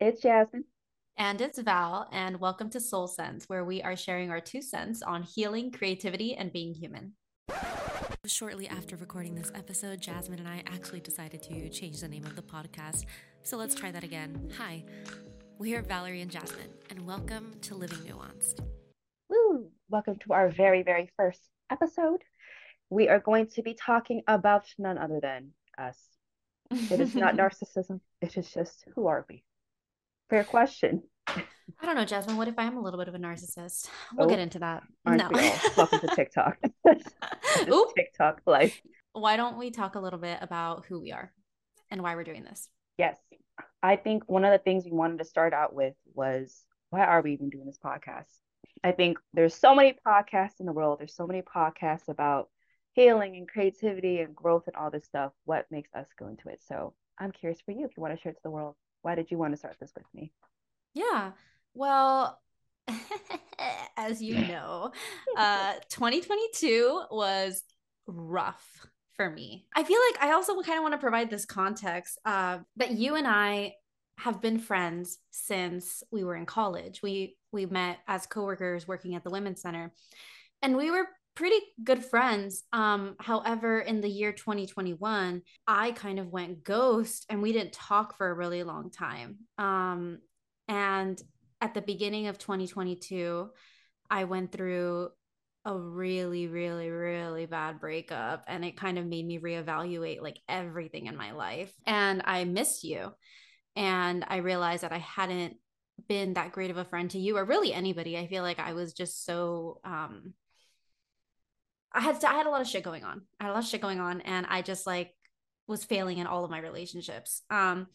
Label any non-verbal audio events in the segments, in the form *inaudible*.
It's Jasmine. And it's Val, and welcome to Soul Sense, where we are sharing our two cents on healing, creativity, and being human. Shortly after recording this episode, Jasmine and I actually decided to change the name of the podcast. So let's try that again. Hi, we are Valerie and Jasmine, and welcome to Living Nuanced. Woo! Welcome to our very, very first episode. We are going to be talking about none other than us. It is not *laughs* narcissism, it is just who are we? Fair question. I don't know, Jasmine. What if I am a little bit of a narcissist? We'll oh, get into that. no. Welcome *laughs* to TikTok. *laughs* TikTok life. Why don't we talk a little bit about who we are and why we're doing this? Yes. I think one of the things we wanted to start out with was why are we even doing this podcast? I think there's so many podcasts in the world. There's so many podcasts about healing and creativity and growth and all this stuff. What makes us go into it? So I'm curious for you if you want to share it to the world why did you want to start this with me? Yeah. Well, *laughs* as you know, *laughs* uh 2022 was rough for me. I feel like I also kind of want to provide this context uh, that you and I have been friends since we were in college. We we met as coworkers working at the Women's Center. And we were pretty good friends. Um, however, in the year 2021, I kind of went ghost and we didn't talk for a really long time. Um, and at the beginning of 2022, I went through a really, really, really bad breakup. And it kind of made me reevaluate like everything in my life. And I missed you. And I realized that I hadn't been that great of a friend to you or really anybody. I feel like I was just so um I had I had a lot of shit going on. I had a lot of shit going on and I just like was failing in all of my relationships. Um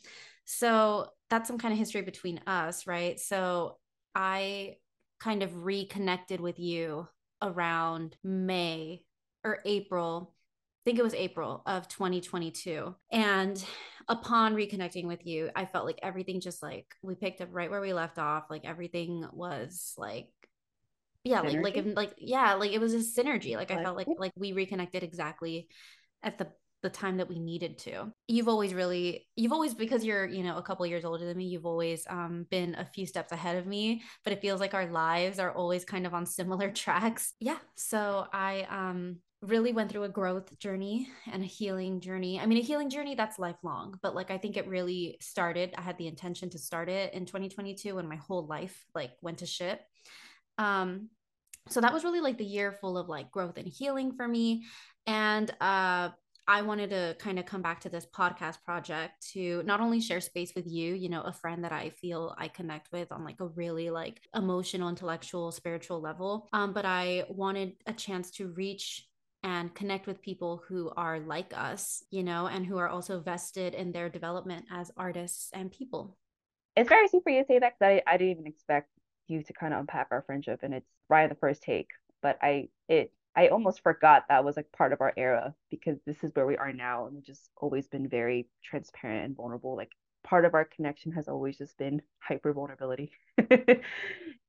so that's some kind of history between us, right? So I kind of reconnected with you around May or April. I think it was April of 2022. And upon reconnecting with you, I felt like everything just like we picked up right where we left off. Like everything was like yeah synergy? like like like yeah like it was a synergy like i felt like like we reconnected exactly at the the time that we needed to you've always really you've always because you're you know a couple years older than me you've always um, been a few steps ahead of me but it feels like our lives are always kind of on similar *laughs* tracks yeah so i um really went through a growth journey and a healing journey. I mean, a healing journey that's lifelong, but like I think it really started. I had the intention to start it in 2022 when my whole life like went to shit. Um, so that was really like the year full of like growth and healing for me. And uh I wanted to kind of come back to this podcast project to not only share space with you, you know, a friend that I feel I connect with on like a really like emotional, intellectual, spiritual level, um, but I wanted a chance to reach and connect with people who are like us, you know, and who are also vested in their development as artists and people. It's very easy for you to say that because I, I didn't even expect you to kind of unpack our friendship and it's right the first take but i it i almost forgot that was like part of our era because this is where we are now and we've just always been very transparent and vulnerable like part of our connection has always just been hyper vulnerability. *laughs*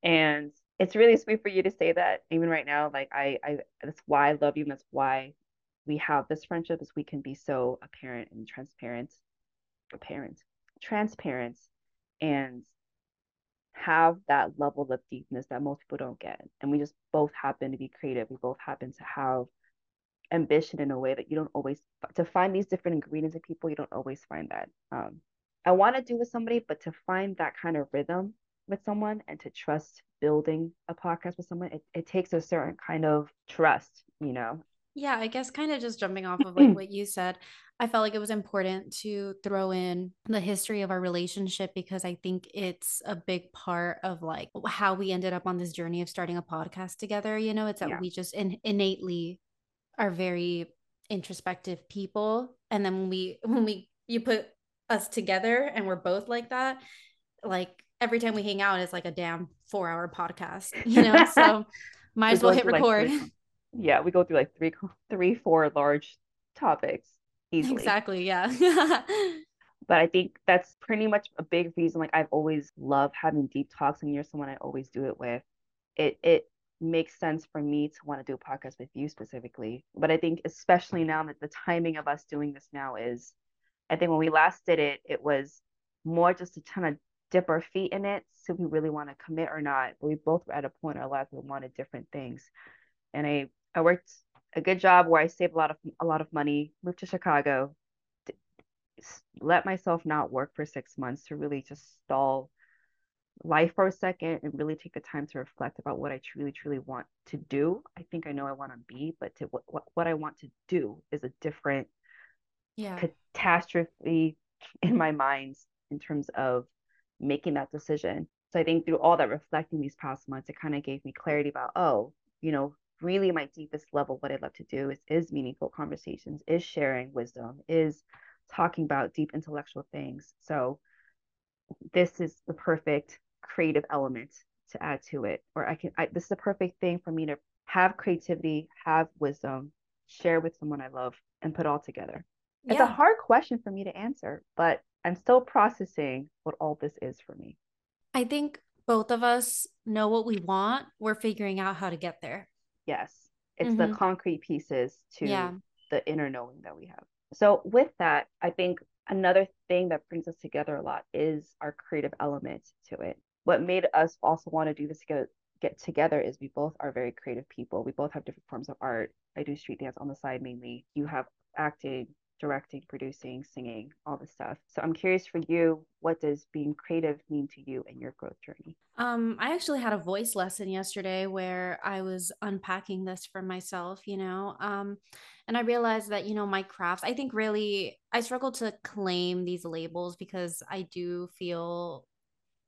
And it's really sweet for you to say that even right now like i i that's why i love you and that's why we have this friendship is we can be so apparent and transparent apparent transparent and have that level of deepness that most people don't get. And we just both happen to be creative. We both happen to have ambition in a way that you don't always to find these different ingredients in people. You don't always find that. Um, I want to do with somebody, but to find that kind of rhythm with someone and to trust building a podcast with someone, it, it takes a certain kind of trust, you know. Yeah, I guess kind of just jumping off of like *clears throat* what you said, I felt like it was important to throw in the history of our relationship because I think it's a big part of like how we ended up on this journey of starting a podcast together. You know, it's that yeah. we just in- innately are very introspective people. And then when we, *laughs* when we, you put us together and we're both like that, like every time we hang out, it's like a damn four hour podcast, *laughs* you know? So *laughs* might as well hit record. Like three, yeah, we go through like three, three, four large topics easily. Exactly. Yeah. *laughs* but I think that's pretty much a big reason. Like I've always loved having deep talks, and you're someone I always do it with. It it makes sense for me to want to do a podcast with you specifically. But I think especially now that the timing of us doing this now is, I think when we last did it, it was more just to kind of dip our feet in it, so we really want to commit or not. But we both were at a point in our lives we wanted different things. And I I worked a good job where I save a lot of a lot of money, move to Chicago, let myself not work for six months to really just stall life for a second and really take the time to reflect about what I truly, truly want to do. I think I know I want to be, but to what, what, what I want to do is a different yeah. catastrophe in my mind in terms of making that decision. So I think through all that reflecting these past months, it kind of gave me clarity about, oh, you know, really my deepest level, what I'd love to do is is meaningful conversations, is sharing wisdom, is talking about deep intellectual things. So this is the perfect creative element to add to it. Or I can I, this is the perfect thing for me to have creativity, have wisdom, share with someone I love, and put all together. Yeah. It's a hard question for me to answer, but I'm still processing what all this is for me. I think both of us know what we want. We're figuring out how to get there. Yes. It's mm-hmm. the concrete pieces to yeah. the inner knowing that we have. So, with that, I think another thing that brings us together a lot is our creative element to it. What made us also want to do this together, get together is we both are very creative people. We both have different forms of art. I do street dance on the side mainly. You have acting, directing, producing, singing, all this stuff. So I'm curious for you, what does being creative mean to you in your growth journey? Um, I actually had a voice lesson yesterday where I was unpacking this for myself, you know. Um, and I realized that, you know, my crafts, I think really I struggle to claim these labels because I do feel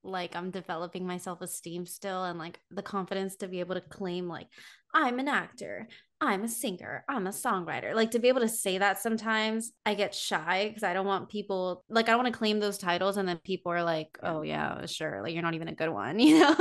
like I'm developing my self esteem still and like the confidence to be able to claim, like, I'm an actor, I'm a singer, I'm a songwriter. Like to be able to say that sometimes I get shy because I don't want people, like, I don't want to claim those titles and then people are like, oh, yeah, sure. Like, you're not even a good one, *laughs* you know?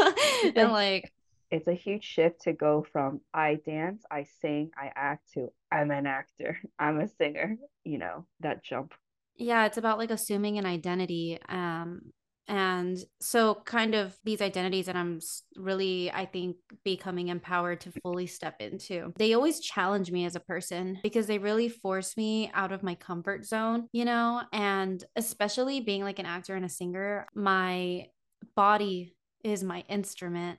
and like, it's a huge shift to go from I dance, I sing, I act to I'm an actor, *laughs* I'm a singer, you know, that jump. Yeah, it's about like assuming an identity. Um, and so kind of these identities that i'm really i think becoming empowered to fully step into they always challenge me as a person because they really force me out of my comfort zone you know? And especially being like an actor and a singer my body is my instrument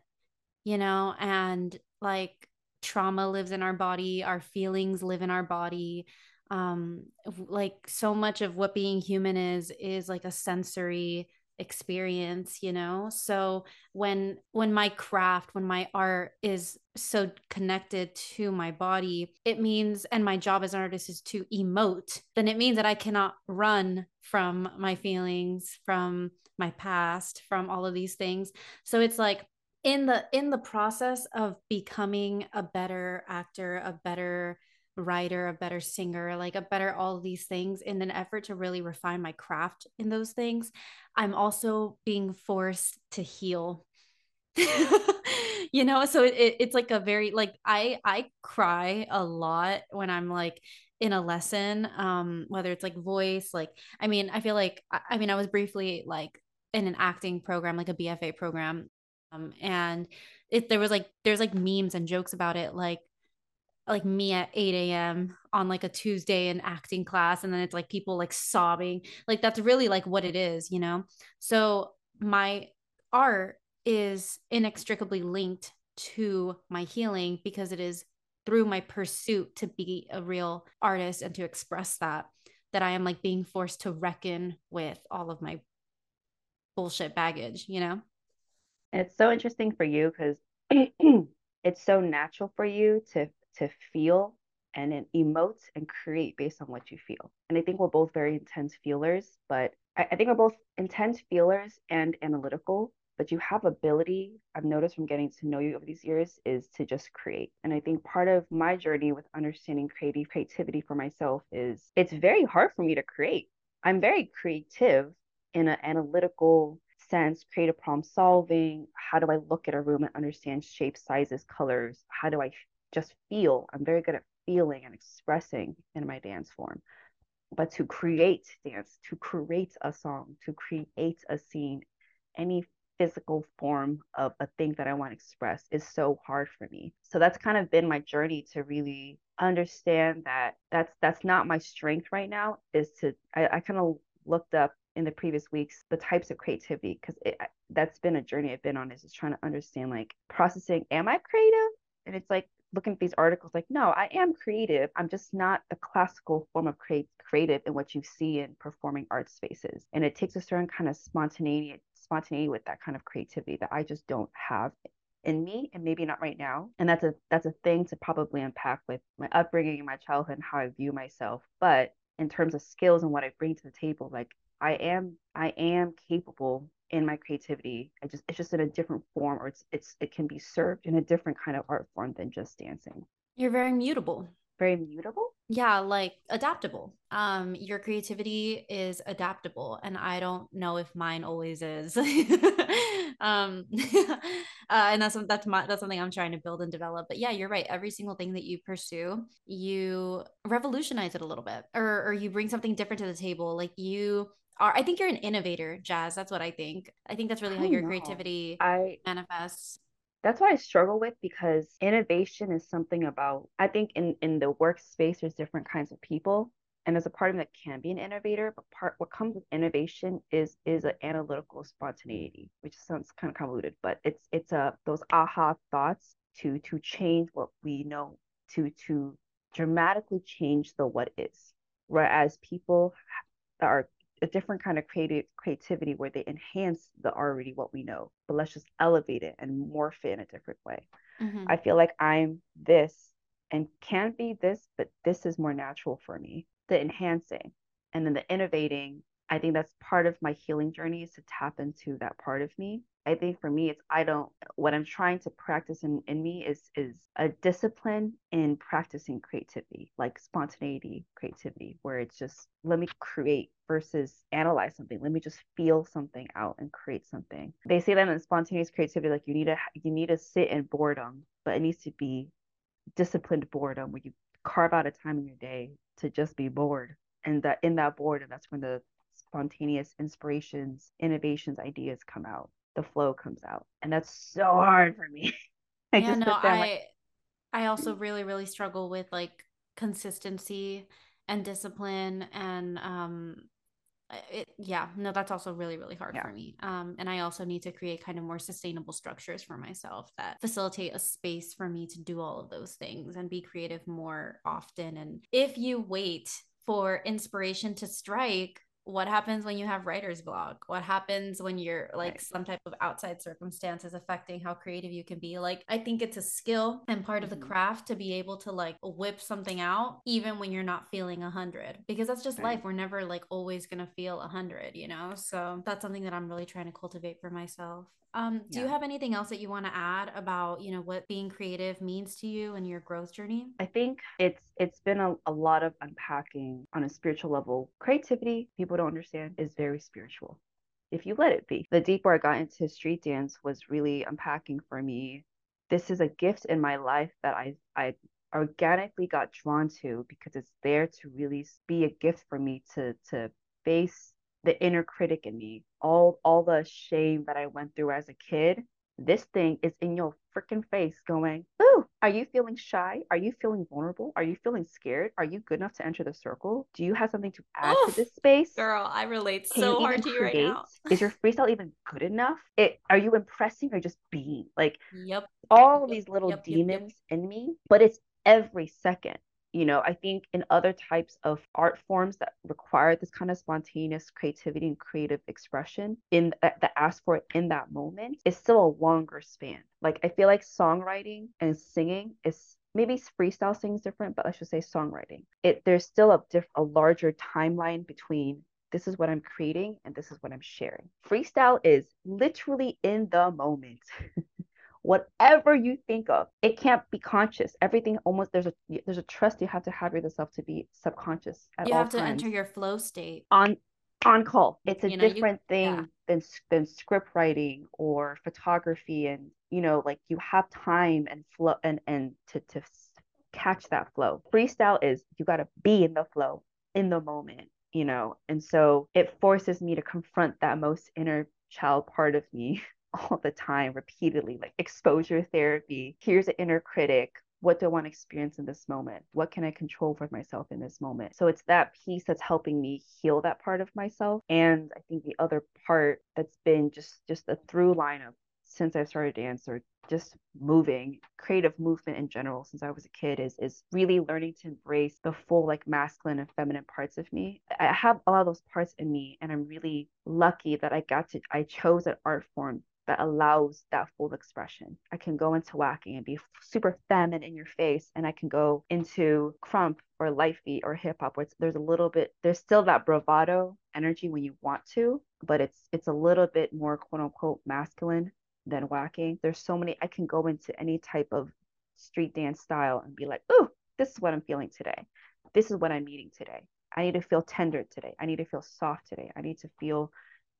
you know? And like trauma lives in our body our feelings live in our body um like so much of what being human is is like a sensory experience you know? So when when my craft when my art is so connected to my body it means and my job as an artist is to emote then it means that i cannot run from my feelings from my past from all of these things. So it's like in the in the process of becoming a better actor a better writer, a better singer, like a better all these things in an effort to really refine my craft in those things. I'm also being forced to heal. *laughs* you know, so it, it's like a very like I I cry a lot when I'm like in a lesson um whether it's like voice like I mean I feel like I, I mean I was briefly like in an acting program like a BFA program um and it there was like there's like memes and jokes about it like like me at 8 a.m. on like a Tuesday in acting class. And then it's like people like sobbing. Like that's really like what it is, you know? So my art is inextricably linked to my healing because it is through my pursuit to be a real artist and to express that that I am like being forced to reckon with all of my bullshit baggage, you know? it's so interesting for you because *clears throat* it's so natural for you to to feel and then emote and create based on what you feel. And I think we're both very intense feelers, but I, I think we're both intense feelers and analytical. But you have ability, I've noticed from getting to know you over these years, is to just create. And I think part of my journey with understanding creative creativity for myself is it's very hard for me to create. I'm very creative in an analytical sense, creative problem solving. How do I look at a room and understand shapes, sizes, colors? How do I just feel. I'm very good at feeling and expressing in my dance form. But to create dance, to create a song, to create a scene, any physical form of a thing that I want to express is so hard for me. So that's kind of been my journey to really understand that that's that's not my strength right now is to I, I kind of looked up in the previous weeks the types of creativity because that's been a journey I've been on is just trying to understand like processing am I creative and it's like looking at these articles like no I am creative. I'm just not the classical form of create creative in what you see in performing art spaces. And it takes a certain kind of spontaneity spontaneity with that kind of creativity that I just don't have in me and maybe not right now. And that's a that's a thing to probably unpack with my upbringing and my childhood and how i view myself. But in terms of skills and what i bring to the table like i am i am capable in my creativity. I just it's just in a different form or it's it's it can be served in a different kind of art form than just dancing. You're very mutable. Very mutable? Yeah like adaptable. Um your creativity is adaptable and i don't know if mine always is. *laughs* Um *laughs* uh, and that's that's my that's something i'm trying to build and develop. But yeah you're right. Every single thing that you pursue you revolutionize it a little bit or or you bring something different to the table. Like you are i think you're an innovator Jas that's what i think. I think that's really how your know. creativity I, manifests. That's what I struggle with because innovation is something about I think in in the workspace there's different kinds of people and there's a part of me that can be an innovator but part what comes with innovation is is an analytical spontaneity which sounds kind of convoluted but it's it's a those aha thoughts to to change what we know to to dramatically change the what is. Whereas people that are a different kind of creative creativity where they enhance the already what we know, but let's just elevate it and morph it in a different way. Mm-hmm. I feel like I'm this and can be this, but this is more natural for me. The enhancing and then the innovating, I think that's part of my healing journey is to tap into that part of me I think for me, it's I don't what I'm trying to practice in, in me is is a discipline in practicing creativity, like spontaneity, creativity, where it's just let me create versus analyze something. Let me just feel something out and create something. They say that in spontaneous creativity, like you need to you need to sit in boredom, but it needs to be disciplined boredom where you carve out a time in your day to just be bored. And that in that boredom, that's when the spontaneous inspirations, innovations, ideas come out the flow comes out. And that's so hard for me. *laughs* I yeah, no, I like... I also really, really struggle with like consistency and discipline and um it, yeah no that's also really really hard yeah. for me um and i also need to create kind of more sustainable structures for myself that facilitate a space for me to do all of those things and be creative more often and if you wait for inspiration to strike what happens when you have writer's block what happens when you're like right. some type of outside circumstances affecting how creative you can be like i think it's a skill and part mm-hmm. of the mm-hmm. craft to be able to like whip something out even when you're not feeling a hundred because that's just right. life we're never like always gonna feel a hundred you know so that's something that i'm really trying to cultivate for myself um, do yeah. you have anything else that you want to add about, you know, what being creative means to you and your growth journey? I think it's it's been a, a lot of unpacking on a spiritual level. Creativity, people don't understand, is very spiritual. If you let it be. The deeper I got into street dance was really unpacking for me. This is a gift in my life that I I organically got drawn to because it's there to really be a gift for me to to face the inner critic in me, all all the shame that I went through as a kid. This thing is in your freaking face going, Ooh, are you feeling shy? Are you feeling vulnerable? Are you feeling scared? Are you good enough to enter the circle? Do you have something to add to this space? Girl, I relate Can so hard to you right now. is your *laughs* freestyle even good enough? It are you impressing or just being? Like yep. all yep, these little yep, demons yep, in me, but it's every second you know i think in other types of art forms that require this kind of spontaneous creativity and creative expression in that, ask for it in that moment is still a longer span like i feel like songwriting and singing is maybe freestyle singing is different but i should say songwriting it there's still a diff, a larger timeline between this is what I'm creating and this is what I'm sharing. Freestyle is literally in the moment. *laughs* whatever you think of it can't be conscious. Everything almost there's a there's a trust you have to have with yourself to be subconscious you have to enter your flow state. On on call. It's a you know, different you, thing yeah. than than script writing or photography and you know like you have time and flow and and to to catch that flow. Freestyle is you got to be in the flow in the moment you know? And so it forces me to confront that most inner child part of me *laughs* all the time, repeatedly, like exposure therapy. Here's an inner critic. what do I want to experience in this moment? What can I control for myself in this moment? So it's that piece that's helping me heal that part of myself. And I think the other part that's been just just a through line of since I've started dance or just moving, creative movement in general since I was a kid is is really learning to embrace the full like masculine and feminine parts of me. I have a lot of those parts in me and I'm really lucky that I got to I chose an art form that allows that full expression. I can go into waacking and be super feminine in your face, and I can go into krump or beat or hip hop where there's a little bit, there's still that bravado energy when you want to, but it's it's a little bit more quote unquote masculine than waacking. There's so many. I can go into any type of street dance style and be like, oh, this is what I'm feeling today. This is what I'm needing today. I need to feel tender today. I need to feel soft today. I need to feel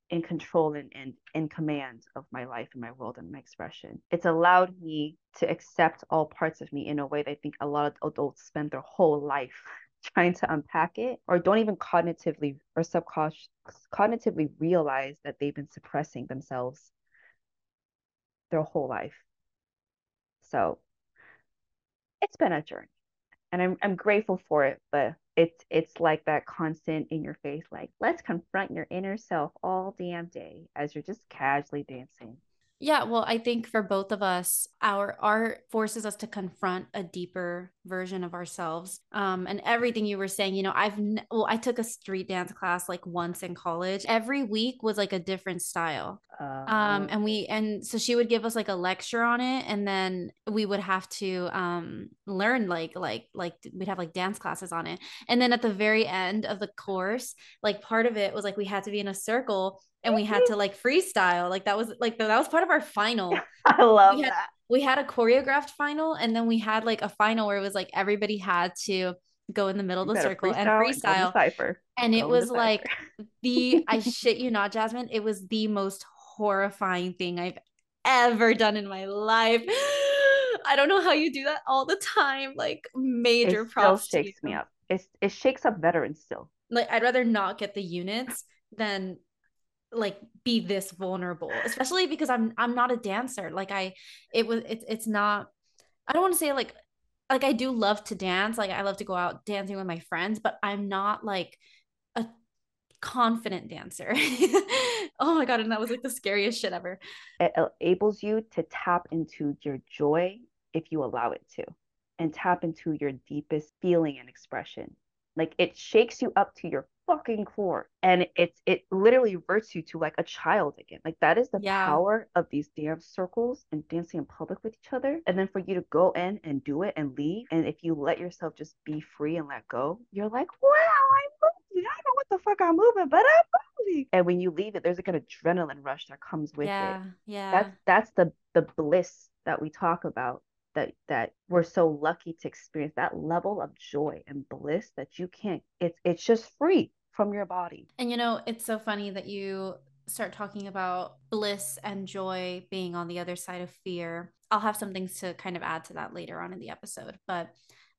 in control and, and in command of my life and my world and my expression. It's allowed me to accept all parts of me in a way that I think a lot of adults spend their whole life *laughs* trying to unpack it or don't even cognitively or subconsciously cognitively realize that they've been suppressing themselves their whole life. So it's been a journey and I'm I'm grateful for it, but it's it's like that constant in your face, like let's confront your inner self all damn day as you're just casually dancing. Yeah, well, I think for both of us, our art forces us to confront a deeper version of ourselves. Um, and everything you were saying, you know, I've n- well, I took a street dance class like once in college. Every week was like a different style. Uh, um, and we and so she would give us like a lecture on it, and then we would have to um learn like like like we'd have like dance classes on it. And then at the very end of the course, like part of it was like we had to be in a circle and we had to mm-hmm. like freestyle. Like that was like that was part of our final. *laughs* I love we had, that. We had a choreographed final, and then we had like a final where it was like everybody had to go in the middle of the circle freestyle and freestyle. And, and it was like the I *laughs* shit you not, Jasmine. It was the most horrifying thing I've ever done in my life. *gasps* I don't know how you do that all the time. Like major it props. Still shakes me up. It it shakes up veterans still. Like I'd rather not get the units than like be this vulnerable especially because i'm i'm not a dancer. Like i it was it's it's not i don't want to say like like i do love to dance. Like i love to go out dancing with my friends but i'm not like a confident dancer. *laughs* Oh my god and that was like the scariest shit ever. It enables you to tap into your joy if you allow it to and tap into your deepest feeling and expression. Like it shakes you up to your fucking core and it's it literally reverts you to like a child again. Like that is the yeah. power of these dance circles and dancing in public with each other. And then for you to go in and do it and leave and if you let yourself just be free and let go you're like wow i'm moving i don't know what the fuck i'm moving but i'm moving. And when you leave it there's like an adrenaline rush that comes with yeah, it yeah. That's that's the the bliss that we talk about that that we're so lucky to experience that level of joy and bliss that you can't it's it's just free from your body. And you know, it's so funny that you start talking about bliss and joy being on the other side of fear. I'll have some things to kind of add to that later on in the episode, but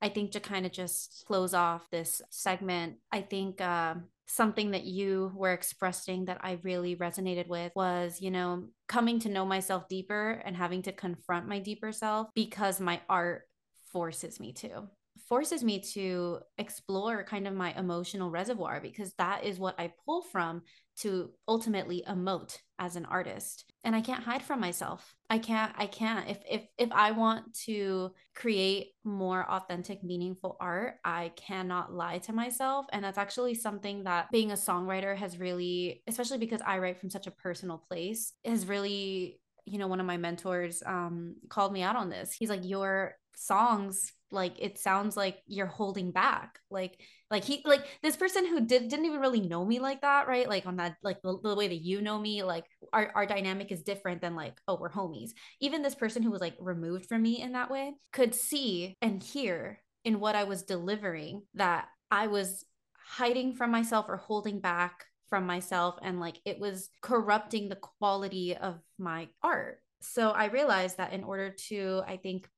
I think to kind of just close off this segment, I think uh, something that you were expressing that I really resonated with was, you know, coming to know myself deeper and having to confront my deeper self because my art forces me to forces me to explore kind of my emotional reservoir because that is what I pull from to ultimately emote as an artist. And i can't hide from myself. I can't i can't. If if if i want to create more authentic meaningful art i cannot lie to myself. And that's actually something that being a songwriter has really especially because i write from such a personal place has really you know one of my mentors um called me out on this. He's like your songs like it sounds like you're holding back like like he like this person who did didn't even really know me like that right? Like on that like the, the way that you know me like our, our dynamic is different than like oh we're homies. Even this person who was like removed from me in that way could see and hear in what i was delivering that i was hiding from myself or holding back from myself and like it was corrupting the quality of my art. So i realized that in order to i think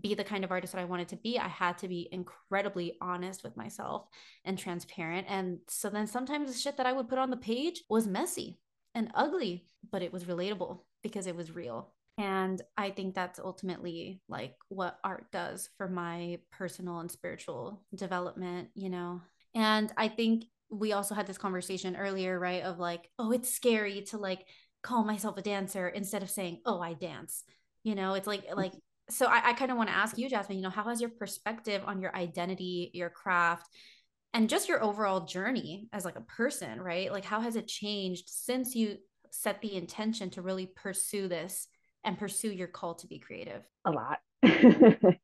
be the kind of artist that I wanted to be, I had to be incredibly honest with myself and transparent. And so then sometimes the shit that I would put on the page was messy and ugly, but it was relatable because it was real. And I think that's ultimately like what art does for my personal and spiritual development, you know. And I think we also had this conversation earlier, right? Of like, oh, it's scary to like call myself a dancer instead of saying, oh, I dance. You know, it's like like so I, I kind of want to ask you, Jasmine, you know, how has your perspective on your identity, your craft, and just your overall journey as like a person, right? Like how has it changed since you set the intention to really pursue this and pursue your call to be creative? A lot. *laughs*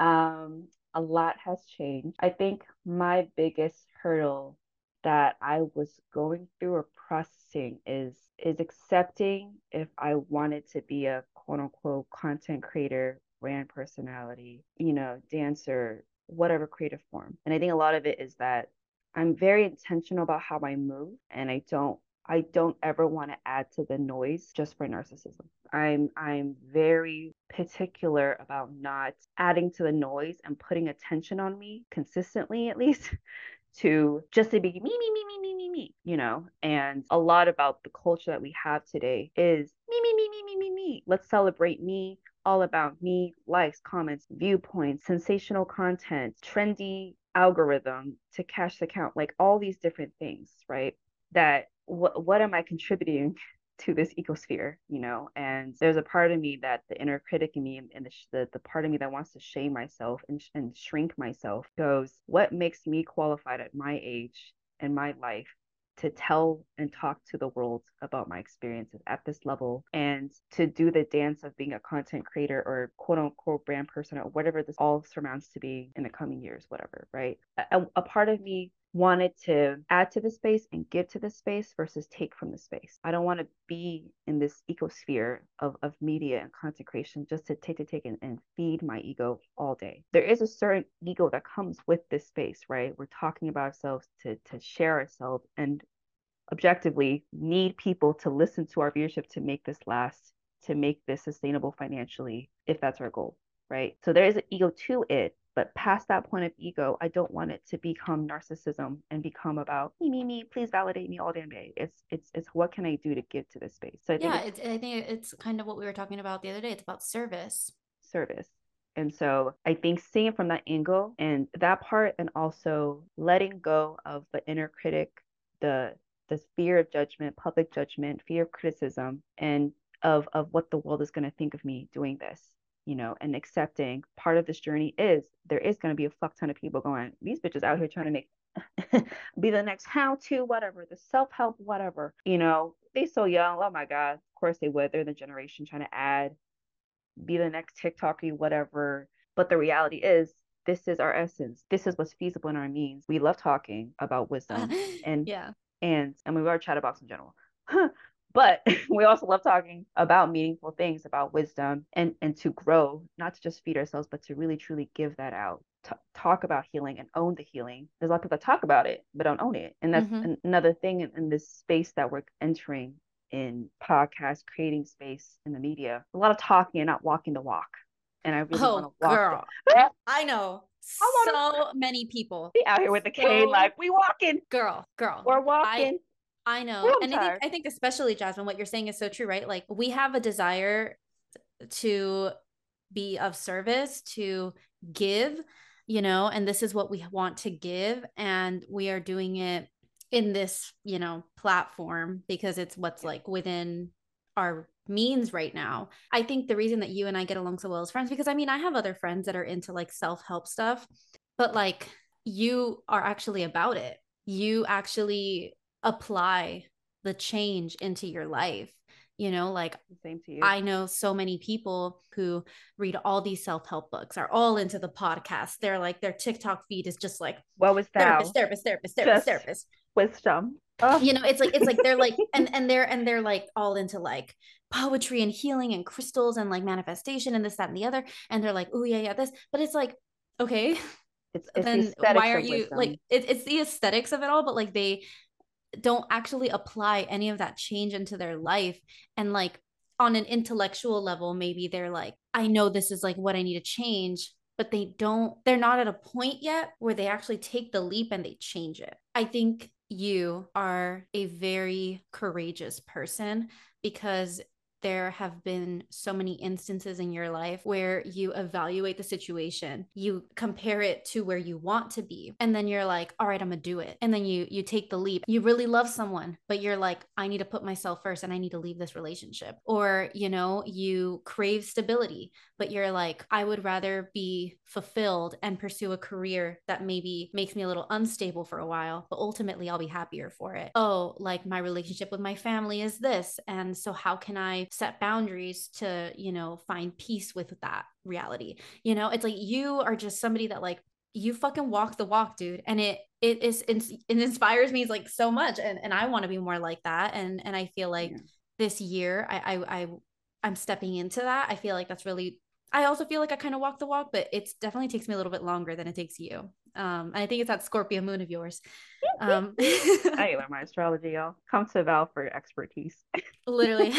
um, a lot has changed. I think my biggest hurdle that I was going through or processing is is accepting if I wanted to be a quote unquote content creator, brand personality, you know, dancer, whatever creative form. And I think a lot of it is that I'm very intentional about how I move and I don't I don't ever want to add to the noise just for narcissism. I'm I'm very particular about not adding to the noise and putting attention on me consistently at least *laughs* to just to be me, me, me, me, me, me, me, you know? And a lot about the culture that we have today is me, me, me, me, me, me, me. Let's celebrate me, all about me, likes, comments, viewpoints, sensational content, trendy algorithm to cash the count, like all these different things, right? That what what am I contributing to this ecosphere, you know? And there's a part of me that the inner critic in me and the, the, the part of me that wants to shame myself and, and shrink myself goes, what makes me qualified at my age and my life to tell and talk to the world about my experiences at this level and to do the dance of being a content creator or quote unquote brand person or whatever this all surmounts to be in the coming years, whatever, right? A, a part of me wanted to add to the space and give to the space versus take from the space. I don't want to be in this ecosphere of, of media and content creation just to take to take and, and feed my ego all day. There is a certain ego that comes with this space, right? We're talking about ourselves to to share ourselves and objectively need people to listen to our viewership to make this last, to make this sustainable financially, if that's our goal, right? So there is an ego to it, but past that point of ego, I don't want it to become narcissism and become about me, me, me. Please validate me all damn day. It's it's it's what can I do to give to this space? So I yeah, think it's, I think it's kind of what we were talking about the other day. It's about service. Service. And so I think seeing from that angle and that part, and also letting go of the inner critic, the the fear of judgment, public judgment, fear of criticism, and of of what the world is going to think of me doing this you know, and accepting part of this journey is there is going to be a fuck ton of people going, these bitches out here trying to make *laughs* be the next how to whatever the self-help whatever you know? They so young oh my god of course they would they're the generation trying to add be the next tiktoky whatever but the reality is this is our essence this is what's feasible in our means we love talking about wisdom *laughs* and yeah. and and we are chatterbox in general *laughs* but *laughs* we also love talking about meaningful things about wisdom and and to grow not to just feed ourselves but to really truly give that out T- talk about healing and own the healing. There's a lot of people that talk about it but don't own it. And that's mm-hmm. an- another thing in, in this space that we're entering in podcast creating space in the media a lot of talking and not walking the walk. And i really oh, want to walk girl. *laughs* *laughs* I know. So many people. Be out here with the so, cane like we walking. Girl girl. We're walking I, know. and I think I think especially Jasmine, what you're saying is so true, right? Like we have a desire to be of service, to give, you know, and this is what we want to give. And we are doing it in this, you know, platform because it's what's like within our means right now. I think the reason that you and I get along so well as friends, because I mean, I have other friends that are into like self help stuff, but like you are actually about it. You actually apply the change into your life you know like same to you i know so many people who read all these self-help books are all into the podcast they're like their tiktok feed is just like what was that therapist therapist therapist therapist, therapist. wisdom oh. you know it's like it's like they're like *laughs* and and they're and they're like all into like poetry and healing and crystals and like manifestation and this that and the other and they're like oh yeah yeah this but it's like okay it's, *laughs* it's then why are you wisdom. like it, it's the aesthetics of it all but like they don't actually apply any of that change into their life. And like on an intellectual level maybe they're like i know this is like what i need to change but they don't they're not at a point yet where they actually take the leap and they change it. I think you are a very courageous person because there have been so many instances in your life where you evaluate the situation, you compare it to where you want to be, and then you're like, all right, I'm gonna do it. And then you you take the leap. You really love someone, but you're like, I need to put myself first and I need to leave this relationship. Or, you know, you crave stability, but you're like, I would rather be fulfilled and pursue a career that maybe makes me a little unstable for a while, but ultimately I'll be happier for it. Oh, like my relationship with my family is this. And so how can I set boundaries to, you know, find peace with that reality? You know, it's like you are just somebody that like you fucking walk the walk, dude. And it it is it inspires me like so much. And and I want to be more like that. And and I feel like yeah. this year I I I I'm stepping into that. I feel like that's really I also feel like I kind of walk the walk, but it definitely takes me a little bit longer than it takes you. Um, and I think it's that Scorpio moon of yours. Um, *laughs* I learn my astrology, y'all. Come to Val for expertise. Literally, *laughs* *laughs*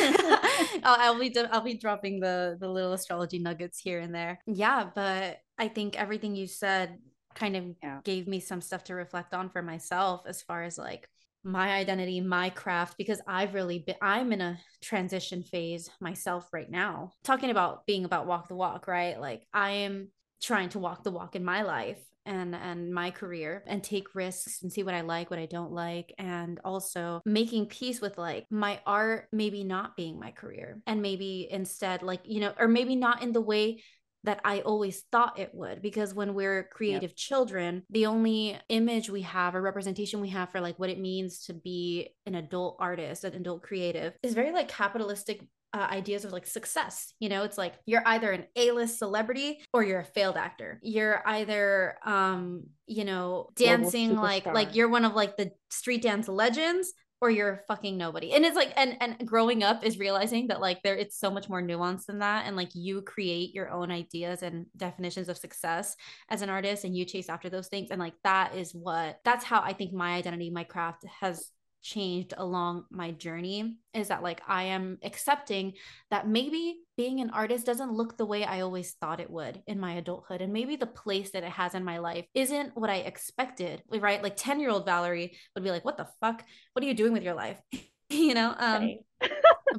I'll, I'll, be I'll be dropping the the little astrology nuggets here and there. Yeah, but I think everything you said kind of yeah. gave me some stuff to reflect on for myself as far as like my identity, my craft, because I've really been, I'm in a transition phase myself right now. Talking about being about walk the walk, right? Like I am trying to walk the walk in my life and and my career and take risks and see what I like, what I don't like and also making peace with like my art maybe not being my career and maybe instead like you know or maybe not in the way that I always thought it would because when we're creative yep. children, the only image we have or representation we have for like what it means to be an adult artist, an adult creative is very like capitalistic uh, ideas of like success. You know, it's like you're either an A-list celebrity or you're a failed actor. You're either um, you know, dancing like like you're one of like the street dance legends or you're fucking nobody. And it's like and and growing up is realizing that like there it's so much more nuanced than that and like you create your own ideas and definitions of success as an artist and you chase after those things and like that is what that's how I think my identity, my craft has changed along my journey is that like I am accepting that maybe being an artist doesn't look the way I always thought it would in my adulthood. And maybe the place that it has in my life isn't what I expected right? Like 10 year old Valerie would be like what the fuck? What are you doing with your life? *laughs* You know um *laughs*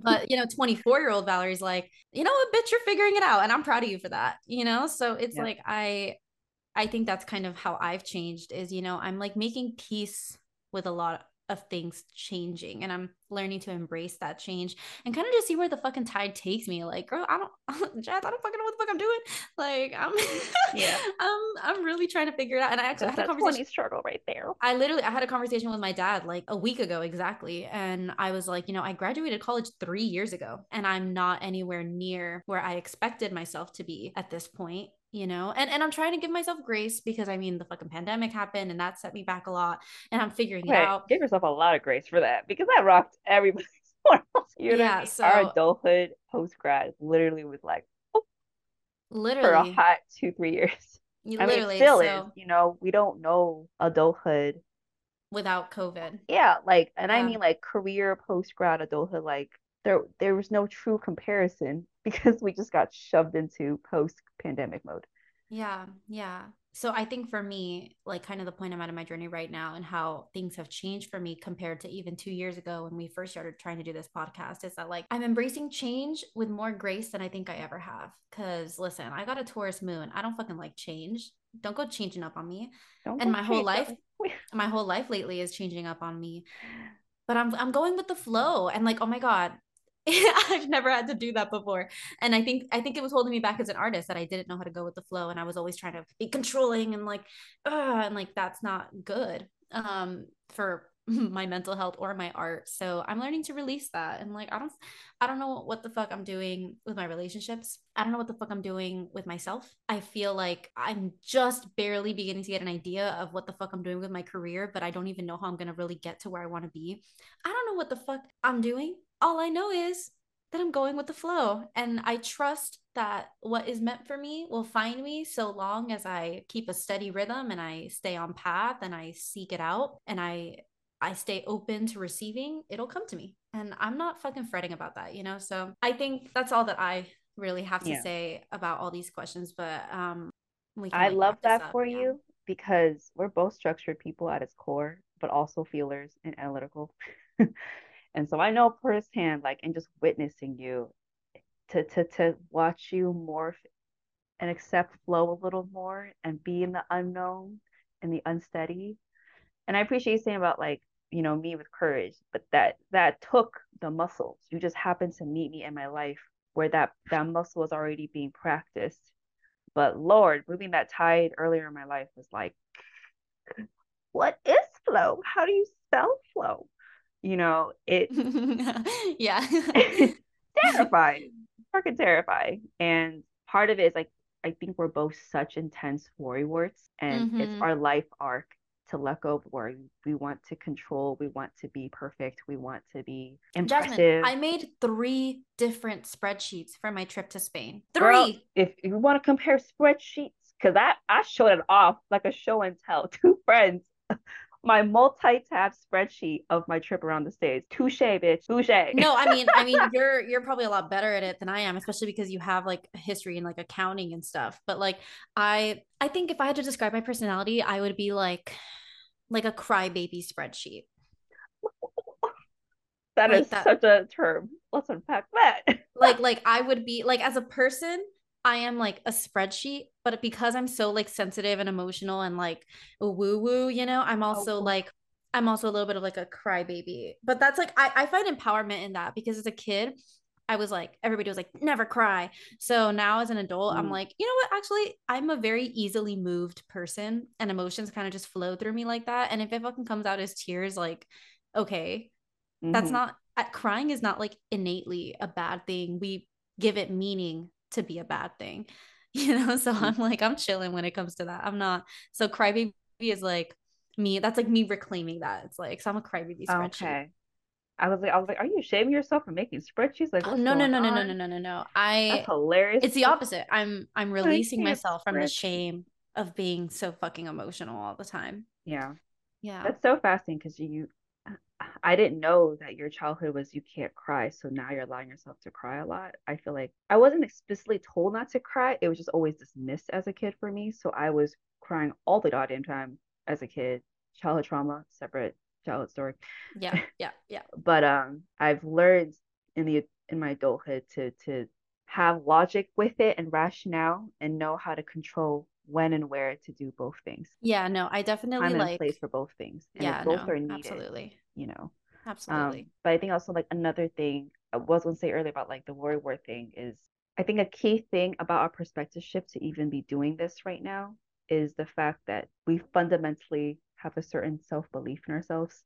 but you know 24 year old Valerie's like you know what bitch? You're figuring it out and I'm proud of you for that you know? So it's yeah. like I I think that's kind of how I've changed is you know I'm like making peace with a lot of things changing and I'm learning to embrace that change and kind of just see where the fucking tide takes me. Like, girl, I don't *laughs* Jas, I don't fucking know what the fuck I'm doing. Like I'm yeah. *laughs* I'm I'm really trying to figure it out. And I actually That's had a conversation struggle right there. I literally I had a conversation with my dad like a week ago exactly. And I was like, you know, I graduated college three years ago and I'm not anywhere near where I expected myself to be at this point you know and and i'm trying to give myself grace because i mean the fucking pandemic happened and that set me back a lot and i'm figuring it out. give yourself a lot of grace for that because that rocked everybody's *laughs* world you know yeah I mean? so our adulthood post grad literally was like oh, literally for a hot two three years. You I literally mean, still so... is you know we don't know adulthood without covid. Yeah like and yeah. i mean like career post grad adulthood like there there was no true comparison *laughs* because we just got shoved into post pandemic mode. Yeah, yeah. So I think for me, like kind of the point I'm at in my journey right now and how things have changed for me compared to even two years ago when we first started trying to do this podcast is that like I'm embracing change with more grace than I think I ever have. Cause listen, I got a Taurus moon. I don't fucking like change. Don't go changing up on me. Don't and my whole life, *laughs* my whole life lately is changing up on me. But I'm I'm going with the flow. And like, oh my God, *laughs* I've never had to do that before. And I think I think it was holding me back as an artist that I didn't know how to go with the flow and I was always trying to be controlling and like uh, and like that's not good um for *laughs* my mental health or my art. So I'm learning to release that. And like I don't I don't know what the fuck I'm doing with my relationships. I don't know what the fuck I'm doing with myself. I feel like I'm just barely beginning to get an idea of what the fuck I'm doing with my career, but I don't even know how I'm going to really get to where I want to be. I don't know what the fuck I'm doing all I know is that I'm going with the flow. And I trust that what is meant for me will find me so long as I keep a steady rhythm and I stay on path and I seek it out and I I stay open to receiving, it'll come to me. And I'm not fucking fretting about that, you know? So I think that's all that I really have to yeah. say about all these questions. But um we can, I like, love that up, for yeah. you because we're both structured people at its core, but also feelers and analytical. *laughs* And so I know firsthand, like, and just witnessing you to to to watch you morph and accept flow a little more and be in the unknown and the unsteady. And I appreciate you saying about like, you know, me with courage, but that that took the muscles. You just happened to meet me in my life where that that muscle was already being practiced. But Lord, moving that tide earlier in my life was like, what is flow? How do you spell flow? You know, it *laughs* yeah. *laughs* terrifying. *laughs* Fucking terrifying. And part of it is like I think we're both such intense worrywarts and mm-hmm. it's our life arc to let go of worry. We want to control. We want to be perfect. We want to be impressive. Jasmine, I made three different spreadsheets for my trip to Spain. Three. Girl, if you want to compare spreadsheets, because I, I showed it off like a show and tell. Two friends my multi-tab spreadsheet of my trip around the states. Touche, bitch. Touche. No, I mean, I mean, *laughs* you're you're probably a lot better at it than I am, especially because you have like history and like accounting and stuff. But like, I I think if I had to describe my personality, I would be like like a crybaby spreadsheet. that like is that. such a term. Let's unpack that. like *laughs* like I would be like as a person, I am like a spreadsheet, but because I'm so like sensitive and emotional and like woo woo, you know, I'm also oh. like I'm also a little bit of like a crybaby. But that's like I, I find empowerment in that because as a kid, I was like, everybody was like, never cry. So now as an adult, mm. I'm like, you know what? Actually, I'm a very easily moved person and emotions kind of just flow through me like that. And if it fucking comes out as tears, like, okay, mm-hmm. that's not crying is not like innately a bad thing. We give it meaning to be a bad thing, *laughs* you know? So mm-hmm. I'm like, I'm chilling when it comes to that. I'm not. So crybaby is like me. That's like me reclaiming that. It's like, so I'm a crybaby spreadsheet. Okay. I was like, I was like, are you shaming yourself for making spreadsheets? Like, no, no, no, no, no, no, no, no, no. I that's hilarious. It's the opposite. I'm I'm releasing myself from the shame of being so fucking emotional all the time. Yeah. Yeah. That's so fascinating because you I didn't know that your childhood was you can't cry. So now you're allowing yourself to cry a lot. I feel like I wasn't explicitly told not to cry. It was just always dismissed as a kid for me. So I was crying all the goddamn time as a kid. Childhood trauma, separate childhood story. Yeah, *laughs* yeah, yeah. but um I've learned in the in my adulthood to to have logic with it and rationale and know how to control when and where to do both things. Yeah, no, I definitely Time like place for both things. And yeah, both no, are needed. Absolutely. You know. Absolutely. Um, but I think also like another thing I was gonna say earlier about like the worry word thing is I think a key thing about our perspective shift to even be doing this right now is the fact that we fundamentally have a certain self belief in ourselves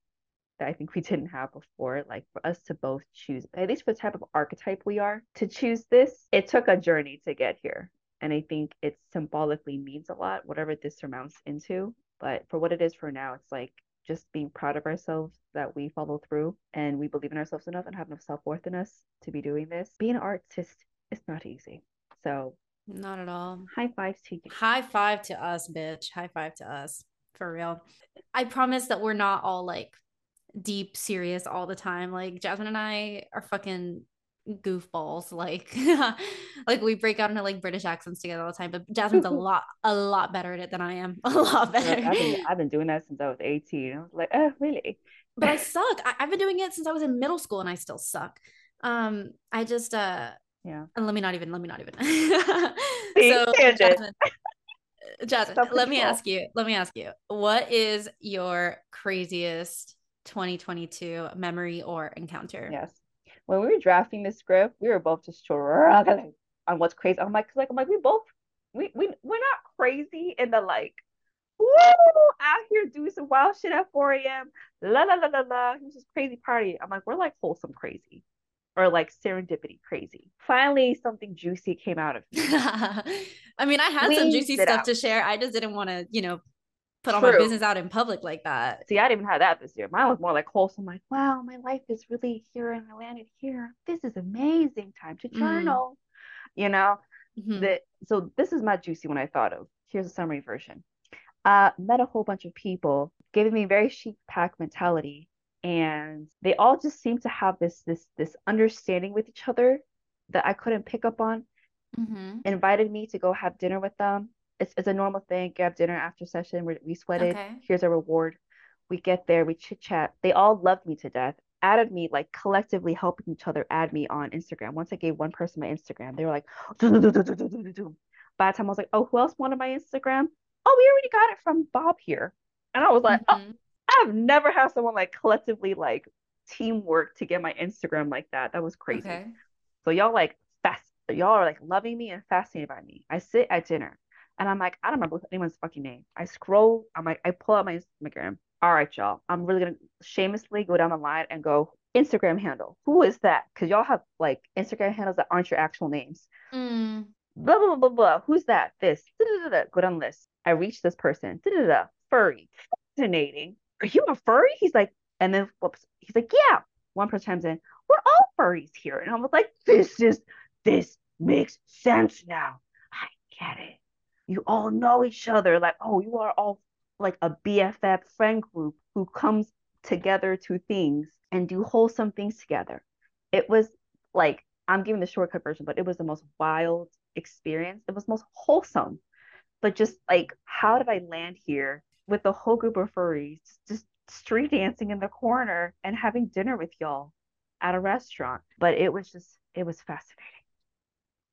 that I think we *laughs* didn't have before. Like for us to both choose, at least for the type of archetype we are, to choose this, it took a journey to get here. And I think it symbolically means a lot, whatever this surmounts into. But for what it is for now, it's like just being proud of ourselves that we follow through and we believe in ourselves enough and have enough self worth in us to be doing this. Being an artist is not easy. So, not at all. High fives to you. High five to us, bitch. High five to us. For real. I promise that we're not all like deep serious all the time. Like Jasmine and I are fucking goofballs like *laughs* like we break out into like british accents together all the time but jasmine's a *laughs* lot a lot better at it than i am *laughs* a lot better I've been, I've been doing that since i was 18 i was like oh really? But i suck I, have been doing it since i was in middle school and i still suck. Um i just uh yeah. and let me not even let me not even. So jasmine, jasmine let me ask you let me ask you what is your craziest 2022 memory or encounter? Yes when we were drafting the script, we were both just struggling on what's crazy. I'm like, like I'm like, we both we we we're not crazy in the like, woo, out here doing some wild shit at 4 a.m. La la la la la. It was just crazy party. I'm like, we're like wholesome crazy. Or like serendipity crazy. Finally, something juicy came out of me. *laughs* I mean, I had some juicy stuff out. to share. I just didn't want to, you know, put all my business out in public like that. See, I didn't even have that this year. Mine was more like wholesome, like, wow, my life is really here and I landed here. This is amazing. Time to mm-hmm. journal. Mm-hmm. You know? Mm-hmm. That so this is my juicy one I thought of. Here's a summary version. Uh met a whole bunch of people, giving me very chic pack mentality. And they all just seem to have this this this understanding with each other that I couldn't pick up on. Mm-hmm. Invited me to go have dinner with them it's, it's a normal thing. Grab dinner after session. we we sweated. Okay. Here's a reward. We get there. We chit chat. They all loved me to death. added me like collectively helping each other add me on Instagram. Once I gave one person my Instagram, they were like, by the time I was like, oh, who else wanted my Instagram? Oh, we already got it from Bob here. And I was like, oh, Mhm. I've never had someone like collectively like teamwork to get my Instagram like that. That was crazy. Okay. So y'all like fast, y'all are like loving me and fascinated by me. I sit at dinner and I'm like, I don't remember anyone's fucking name. I scroll, I'm like, I pull out my Instagram. All right, y'all. I'm really gonna shamelessly go down the line and go Instagram handle. Who is that? Because y'all have like Instagram handles that aren't your actual names. Mm. Blah blah blah blah blah. Who's that? This. Da-da-da-da. Go down the list. I reach this person. Da-da-da. Furry. Fascinating. Are you a furry? He's like, and then whoops. He's like, yeah. One person chimes in. We're all furries here, and I was like, this is this makes sense now. I get it. You all know each other. Like, oh, you are all like a BFF friend group who comes together to things and do wholesome things together. It was like I'm giving the shortcut version, but it was the most wild experience. It was most wholesome. But just like, how did I land here with the whole group of furries just street dancing in the corner and having dinner with y'all at a restaurant? But it was just, it was fascinating.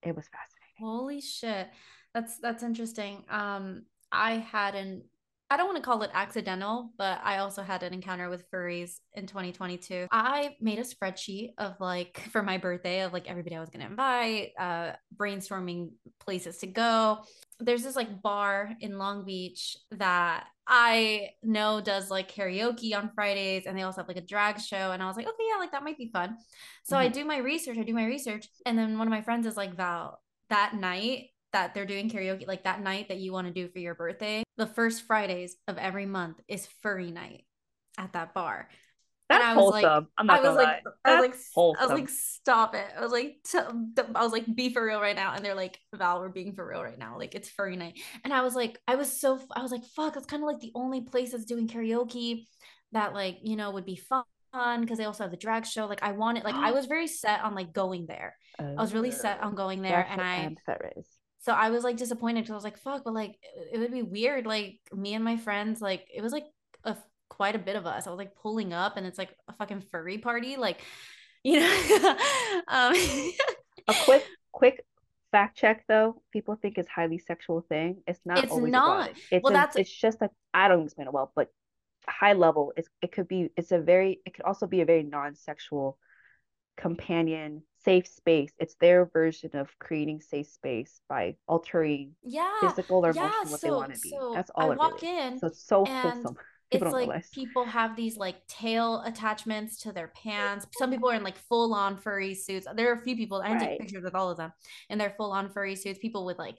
It was fascinating. Holy shit. That's that's interesting. Um, I had an I don't want to call it accidental, but I also had an encounter with furries in 2022. I made a spreadsheet of like *laughs* for my birthday of like everybody I was gonna invite, uh, brainstorming places to go. There's this like bar in Long Beach that I know does like karaoke on Fridays and they also have like a drag show. And I was like, okay, yeah, like that might be fun. So I Mhm. do my research, I do my research, and then one of my friends is like, Val, that night that they're doing karaoke, like that night that you want to do for your birthday, the first Fridays of every month is furry night at that bar. And That's I was like- wholesome. I'm not I was gonna like, lie. I was like, I was like, stop it. I was like, t- I was like, be for real right now. And they're like, Val, we're being for real right now. Like it's furry night. And I was like, I was so, I was like, fuck, it's kind of like the only place that's doing karaoke that like, you know, would be fun because they also have the drag show. Like I wanted, like I *gasps* was very set on like going there. I was really set oh. on going there, and I is. So I was like disappointed because I was like, fuck, but like it would be weird. Like me and my friends, like it was like a quite a bit of us. I was like pulling up and it's like a fucking furry party. Like, *laughs* you know, *laughs* um A quick, *laughs* quick fact check though. People think it's highly sexual thing. It's not It's not. It's Well, a- that's- it's just a I don't explain it well, but high level. It's it could be. It's a very. It could also be a very non-sexual companion safe space. It's their version of creating safe space by altering yeah. physical or yeah, emotional what they want to be. so That's all I it walk really is. in So it's so and wholesome. *laughs* it's People like realize. people have these like tail attachments to their pants. Some people are in like full on furry suits. There are a few people, I Right. take pictures with all of them, and they're full on furry suits. People with like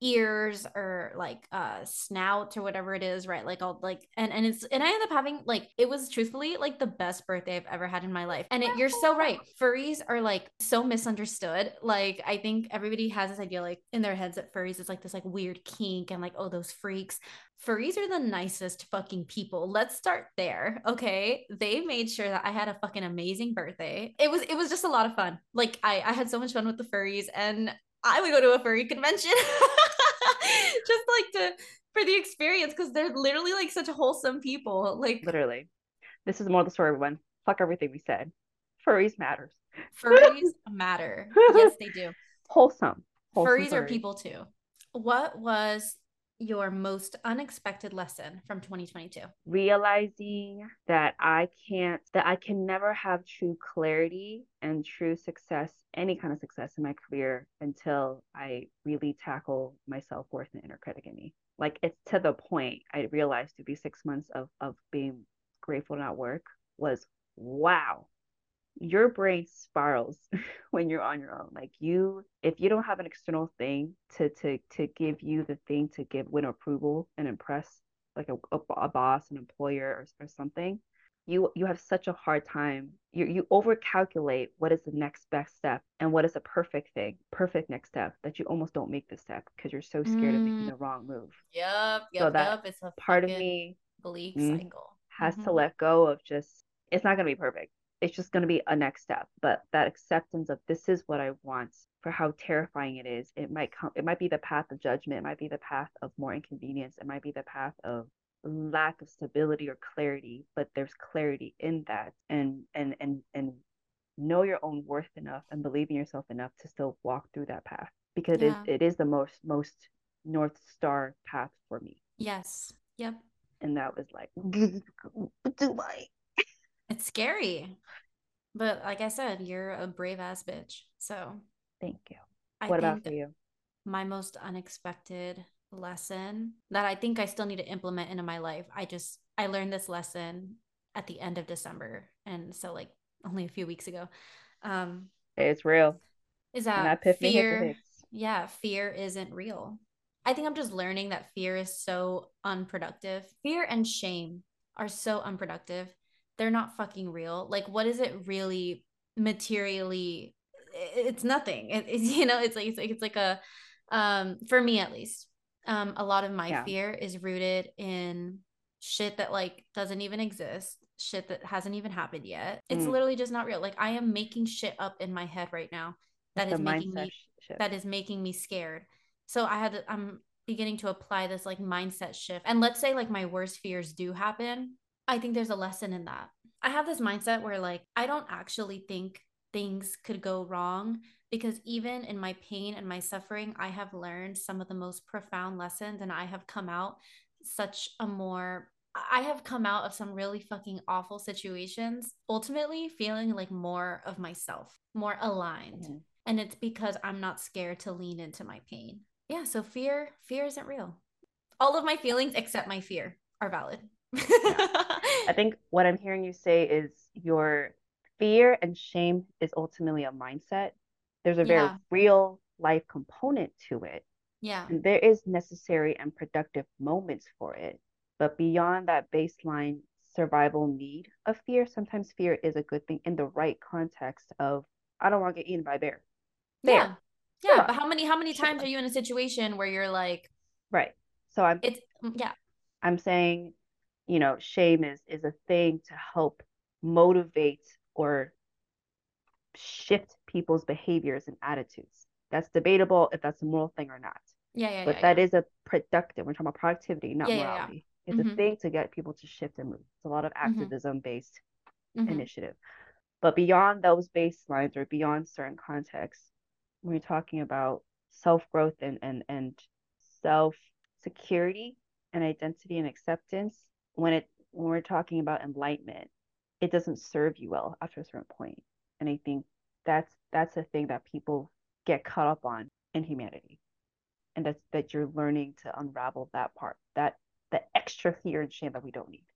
ears or like uh snouts or whatever it is, right? Like all like and and it's and I end up having like it was truthfully like the best birthday I've ever had in my life. And it, you're so right. *laughs* Furries are like so misunderstood. Like I think everybody has this idea like in their heads that furries is like this like weird kink and like oh those freaks furries are the nicest fucking people. Let's start there. Okay. They made sure that I had a fucking amazing birthday. It was it was just a lot of fun. Like I I had so much fun with the furries and I would go to a furry convention *laughs* just like to for the experience because they're literally like such wholesome people. Like Literally. This is more the story, everyone. Fuck everything we said. Furries matters. *laughs* furries matter. Yes, they do. *laughs* Wholesome. wholesome Furries are people too. What was your most unexpected lesson from 2022? realizing that I can't, that I can never have true clarity and true success, any kind of success in my career until I really tackle my self worth and inner critic in me. Like it's to the point I realized to be six months of, of being grateful not work was wow. Your brain spirals *laughs* when you're on your own. Like you, if you don't have an external thing to to to give you the thing to give win approval and impress like a, a, a boss, an employer, or, or something, you you have such a hard time. You you overcalculate what is the next best step and what is a perfect thing, perfect next step that you almost don't make the step because you're so scared of making Mm. the wrong move. Yep, So yep, that yep. It's a Part of me belief Mhm. cycle. has to Mhm. let go of just it's not going to be perfect. It's just going to be a next step, but that acceptance of this is what I want for how terrifying it is. It might come it might be the path of judgment, it might be the path of more inconvenience, it might be the path of lack of stability or clarity, but there's clarity in that and and and and know your own worth enough and believe in yourself enough to still walk through that path because yeah. it, it is the most most north star path for me. Yes. Yep. And that was like *laughs* Dubai. It's scary. But like I said, you're a brave ass bitch. So thank you. I what about for you? My most unexpected lesson that I think I still need to implement into my life. I just I learned this lesson at the end of December. And so like only a few weeks ago. Um it's real. Is that fear? Yeah, fear isn't real. I think I'm just learning that fear is so unproductive. Fear and shame are so unproductive. They're not fucking real. Like what is it really materially it's nothing. It, it's *laughs* you know, it's like it's like it's like a um for me at least um a lot of my yeah. fear is rooted in shit that like doesn't even exist shit that hasn't even happened yet it's mm. literally just not real like i am making shit up in my head right now that is making me shift. that is making me scared so i had to, i'm beginning to apply this like mindset shift and let's say like my worst fears do happen i think there's a lesson in that i have this mindset where like i don't actually think things could go wrong because even in my pain and my suffering, I have learned some of the most profound lessons and I have come out such a more I have come out of some really fucking awful situations, ultimately feeling like more of myself, more aligned. Mm-hmm. And it's because I'm not scared to lean into my pain. Yeah, so fear, fear isn't real. All of my feelings except my fear are valid. I think what I'm hearing you say is your fear and shame is ultimately a mindset there's a very yeah. real life component to it. Yeah. And there is necessary and productive moments for it. But beyond that baseline survival need of fear, sometimes fear is a good thing in the right context of I don't want to get eaten by a bear. Yeah. Yeah. But how many how many times are you in a situation where you're like Right. So I'm it's mm, yeah. I'm saying, you know, shame is is a thing to help motivate or shift people's behaviors and attitudes. That's debatable if that's a moral thing or not. Yeah, yeah. But yeah, that yeah. is a productive. We're talking about productivity, not yeah, morality. It's mm-hmm. a thing to get people to shift and move. It's a lot of mm-hmm. activism based mm-hmm. initiative. But beyond those baselines or beyond certain contexts, when you're talking about self growth and and and self security and identity and acceptance, when it when we're talking about enlightenment, it doesn't serve you well after a certain point. And I think that's that's a thing that people get caught up on in humanity. And that's that you're learning to unravel that part, that the extra fear and shame that we don't need.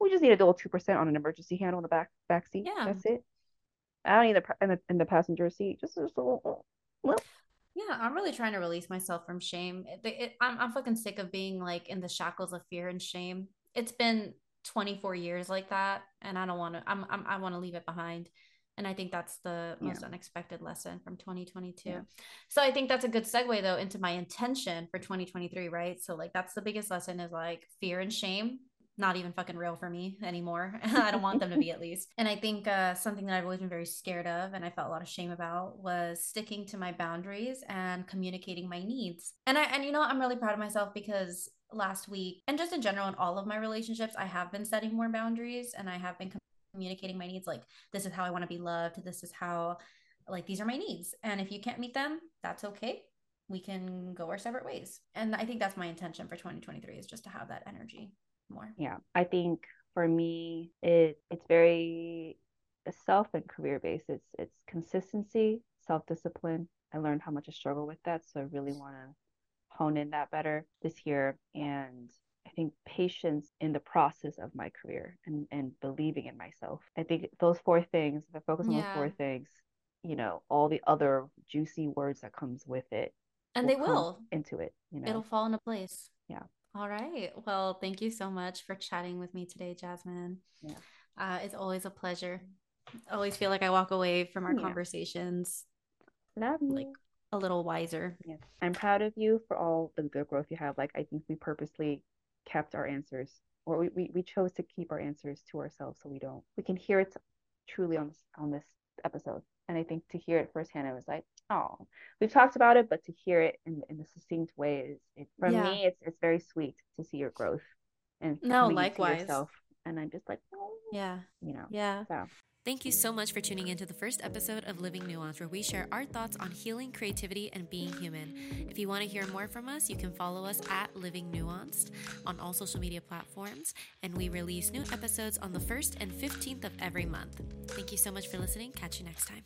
We just need a dual two percent on an emergency handle in the back back seat. Yeah. That's it. I don't need the in the, in the passenger seat. Just, just a little, little. Yeah, I'm really trying to release myself from shame. It, it, I'm I'm fucking sick of being like in the shackles of fear and shame. It's been 24 years like that, and I don't want to. I'm, I'm I want to leave it behind and i think that's the most yeah. unexpected lesson from 2022 yeah. so i think that's a good segue though into my intention for 2023 right so like that's the biggest lesson is like fear and shame not even fucking real for me anymore. *laughs* I don't want them to be at least. And I think uh, something that I've always been very scared of and I felt a lot of shame about was sticking to my boundaries and communicating my needs. And I and you know I'm really proud of myself because last week and just in general in all of my relationships I have been setting more boundaries and I have been communicating my needs like this is how i want to be loved this is how like these are my needs and if you can't meet them that's okay. We can go our separate ways. And i think that's my intention for 2023 is just to have that energy more. Yeah i think for me it it's very self and career based. It's it's consistency self-discipline. I learned how much i struggle with that so i really want to hone in that better this year and I think patience in the process of my career and, and believing in myself. I think those four things, if I focus on yeah. those four things, you know, all the other juicy words that comes with it. And will they will into it, you know. It'll fall into place. Yeah. All right. Well, thank you so much for chatting with me today, Jasmine. Yeah. Uh, it's always a pleasure. I always feel like I walk away from our yeah. conversations Love you. like a little wiser. Yeah. I'm proud of you for all the good growth you have. Like I think we purposely kept our answers or we, we, we chose to keep our answers to ourselves so we don't we can hear it truly on this on this episode and i think to hear it firsthand i was like oh we've talked about it but to hear it in, in a succinct way is it, for yeah. me it's it's very sweet to see your growth and No, likewise. yourself. And I'm just like, oh, Yeah. you know, Yeah. so Thank you so much for tuning into the first episode of Living Nuanced, where we share our thoughts on healing, creativity, and being human. If you want to hear more from us, you can follow us at Living Nuanced on all social media platforms, and we release new episodes on the 1st and 15th of every month. Thank you so much for listening. Catch you next time.